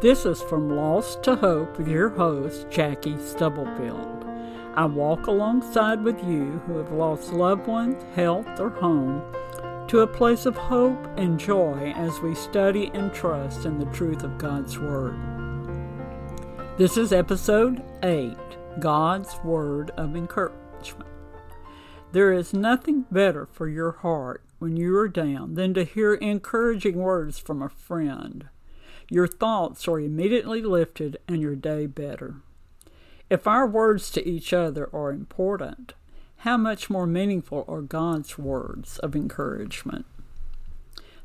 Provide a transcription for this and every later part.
This is From Loss to Hope your host, Jackie Stubblefield. I walk alongside with you who have lost loved ones, health, or home to a place of hope and joy as we study and trust in the truth of God's Word. This is episode 8 God's Word of Encouragement. There is nothing better for your heart when you are down than to hear encouraging words from a friend. Your thoughts are immediately lifted and your day better. If our words to each other are important, how much more meaningful are God's words of encouragement?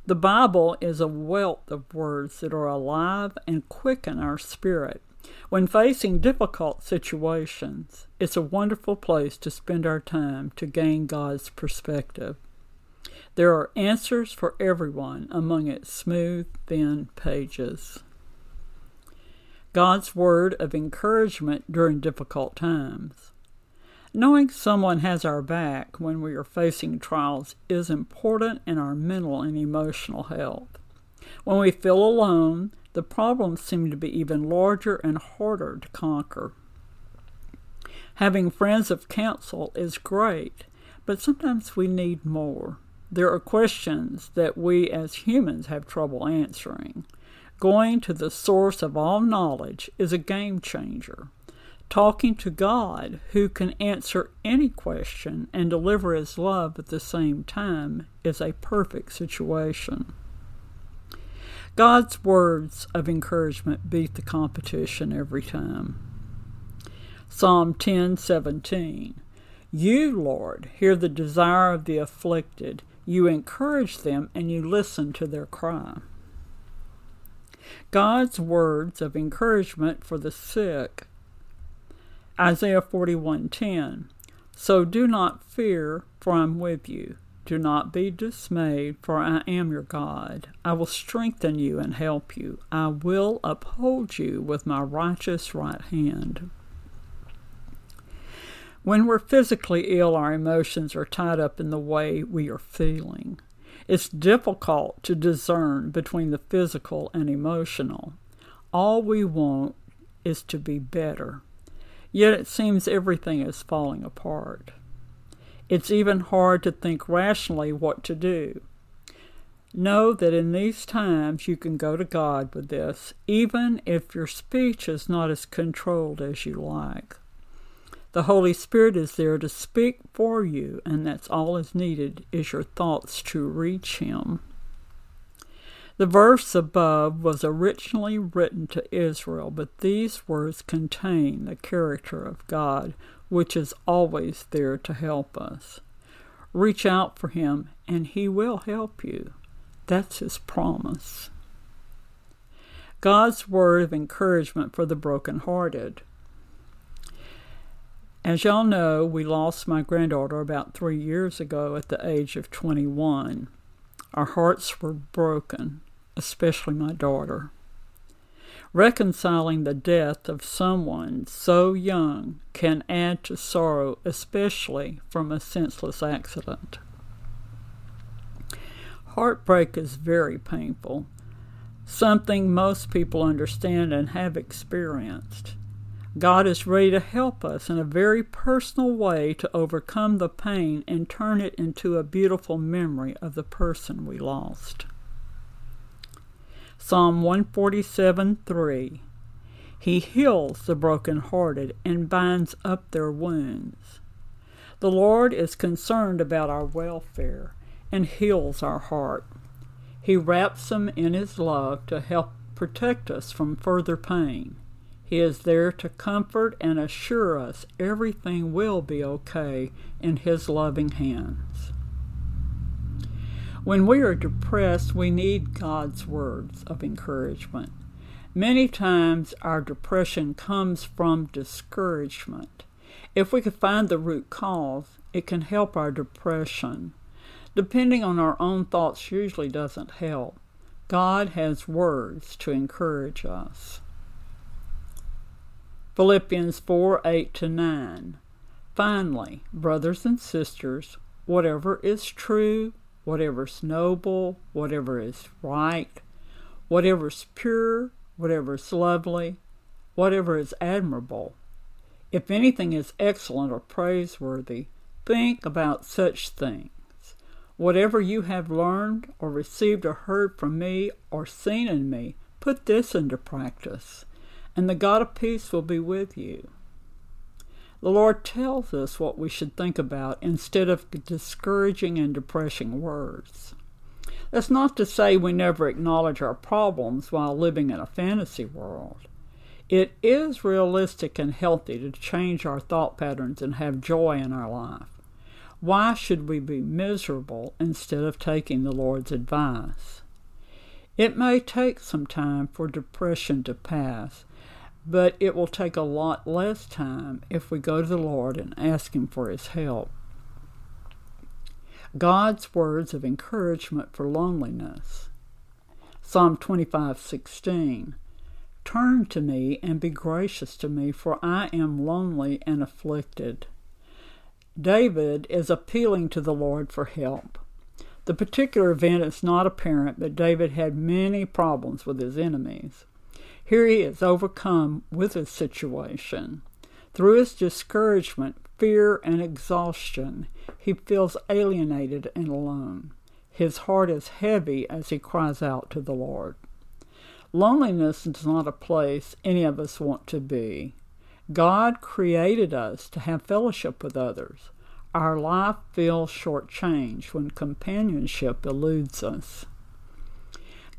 The Bible is a wealth of words that are alive and quicken our spirit. When facing difficult situations, it's a wonderful place to spend our time to gain God's perspective. There are answers for everyone among its smooth, thin pages. God's word of encouragement during difficult times. Knowing someone has our back when we are facing trials is important in our mental and emotional health. When we feel alone, the problems seem to be even larger and harder to conquer. Having friends of counsel is great, but sometimes we need more. There are questions that we as humans have trouble answering. Going to the source of all knowledge is a game changer. Talking to God, who can answer any question and deliver His love at the same time, is a perfect situation. God's words of encouragement beat the competition every time. Psalm 10:17 You, Lord, hear the desire of the afflicted you encourage them and you listen to their cry. God's words of encouragement for the sick. Isaiah 41:10 So do not fear, for I am with you. Do not be dismayed, for I am your God. I will strengthen you and help you. I will uphold you with my righteous right hand. When we're physically ill, our emotions are tied up in the way we are feeling. It's difficult to discern between the physical and emotional. All we want is to be better. Yet it seems everything is falling apart. It's even hard to think rationally what to do. Know that in these times you can go to God with this, even if your speech is not as controlled as you like. The Holy Spirit is there to speak for you, and that's all is needed is your thoughts to reach Him. The verse above was originally written to Israel, but these words contain the character of God, which is always there to help us. Reach out for Him, and He will help you. That's His promise. God's word of encouragement for the brokenhearted. As y'all know, we lost my granddaughter about three years ago at the age of 21. Our hearts were broken, especially my daughter. Reconciling the death of someone so young can add to sorrow, especially from a senseless accident. Heartbreak is very painful, something most people understand and have experienced. God is ready to help us in a very personal way to overcome the pain and turn it into a beautiful memory of the person we lost. Psalm 147 3 He heals the brokenhearted and binds up their wounds. The Lord is concerned about our welfare and heals our heart. He wraps them in His love to help protect us from further pain. He is there to comfort and assure us everything will be okay in His loving hands. When we are depressed, we need God's words of encouragement. Many times our depression comes from discouragement. If we could find the root cause, it can help our depression. Depending on our own thoughts usually doesn't help. God has words to encourage us. Philippians 4 8 to 9. Finally, brothers and sisters, whatever is true, whatever is noble, whatever is right, whatever is pure, whatever is lovely, whatever is admirable, if anything is excellent or praiseworthy, think about such things. Whatever you have learned or received or heard from me or seen in me, put this into practice, and the God of peace will be with you. The Lord tells us what we should think about instead of discouraging and depressing words. That's not to say we never acknowledge our problems while living in a fantasy world. It is realistic and healthy to change our thought patterns and have joy in our life. Why should we be miserable instead of taking the Lord's advice? It may take some time for depression to pass, but it will take a lot less time if we go to the Lord and ask Him for His help. God's words of encouragement for loneliness. Psalm 25:16 Turn to me and be gracious to me for I am lonely and afflicted. David is appealing to the Lord for help. The particular event is not apparent, but David had many problems with his enemies. Here he is overcome with his situation. Through his discouragement, fear, and exhaustion, he feels alienated and alone. His heart is heavy as he cries out to the Lord. Loneliness is not a place any of us want to be. God created us to have fellowship with others. Our life feels shortchanged when companionship eludes us.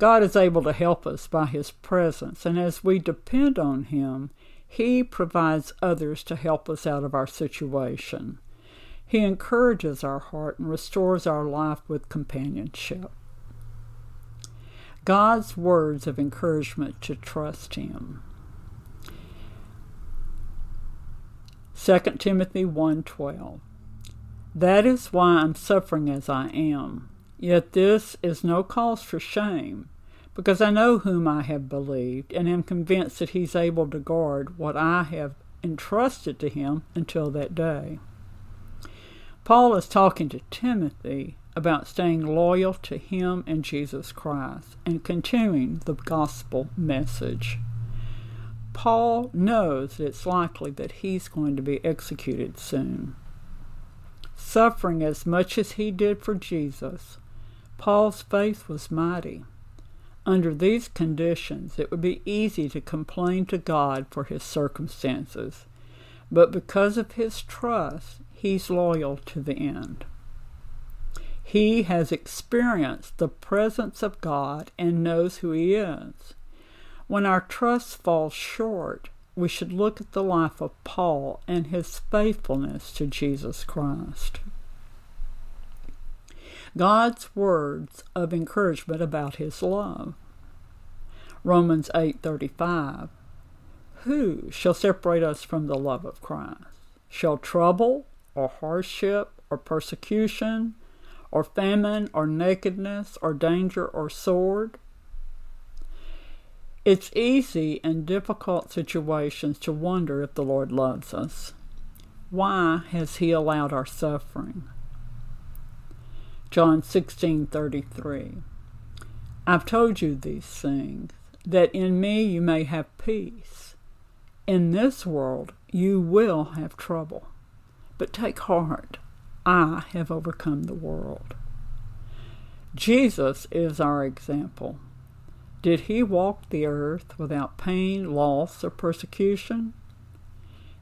God is able to help us by His presence, and as we depend on Him, He provides others to help us out of our situation. He encourages our heart and restores our life with companionship. God's words of encouragement to trust Him. 2 Timothy 1:12 That is why I'm suffering as I am Yet this is no cause for shame, because I know whom I have believed, and am convinced that he's able to guard what I have entrusted to him until that day. Paul is talking to Timothy about staying loyal to him and Jesus Christ and continuing the gospel message. Paul knows that it's likely that he's going to be executed soon. Suffering as much as he did for Jesus, Paul's faith was mighty. Under these conditions, it would be easy to complain to God for his circumstances, but because of his trust, he's loyal to the end. He has experienced the presence of God and knows who he is. When our trust falls short, we should look at the life of Paul and his faithfulness to Jesus Christ. God's words of encouragement about his love. Romans 8:35 Who shall separate us from the love of Christ? Shall trouble or hardship or persecution or famine or nakedness or danger or sword? It's easy in difficult situations to wonder if the Lord loves us. Why has he allowed our suffering? John 16:33. I've told you these things that in me you may have peace. In this world you will have trouble. But take heart, I have overcome the world. Jesus is our example. Did he walk the earth without pain, loss, or persecution?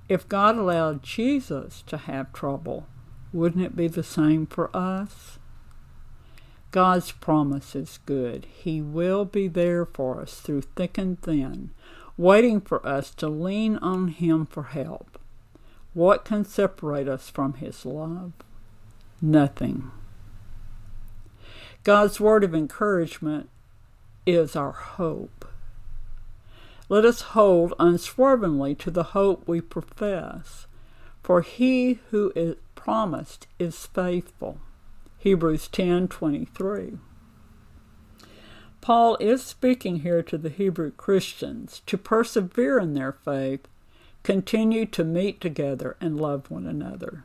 If God allowed Jesus to have trouble, wouldn't it be the same for us? God's promise is good. He will be there for us through thick and thin, waiting for us to lean on Him for help. What can separate us from His love? Nothing. God's word of encouragement is our hope. Let us hold unswervingly to the hope we profess, for He who is promised is faithful. Hebrews 10:23. Paul is speaking here to the Hebrew Christians to persevere in their faith, continue to meet together and love one another.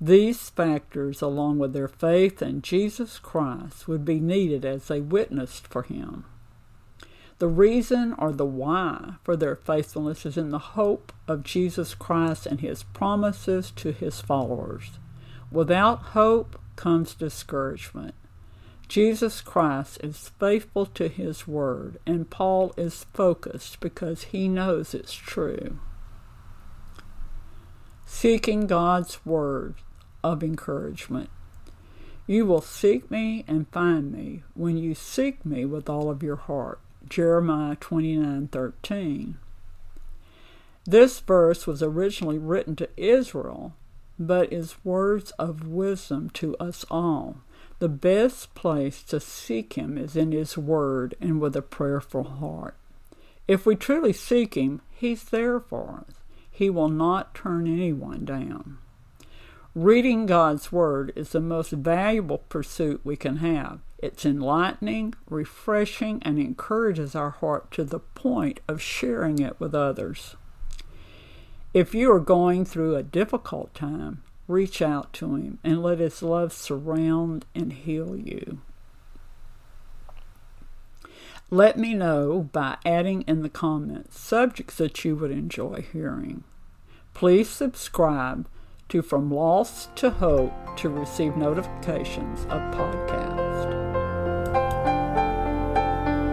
These factors, along with their faith in Jesus Christ, would be needed as they witnessed for him. The reason or the why for their faithfulness is in the hope of Jesus Christ and his promises to his followers. Without hope comes discouragement. Jesus Christ is faithful to his word, and Paul is focused because he knows it's true. Seeking God's word of encouragement. You will seek me and find me when you seek me with all of your heart. Jeremiah 29:13. This verse was originally written to Israel, but is words of wisdom to us all. The best place to seek Him is in His Word and with a prayerful heart. If we truly seek Him, He's there for us. He will not turn anyone down. Reading God's Word is the most valuable pursuit we can have. It's enlightening, refreshing, and encourages our heart to the point of sharing it with others. If you are going through a difficult time, reach out to Him and let His love surround and heal you. Let me know by adding in the comments subjects that you would enjoy hearing. Please subscribe to From Loss to Hope to receive notifications of podcasts.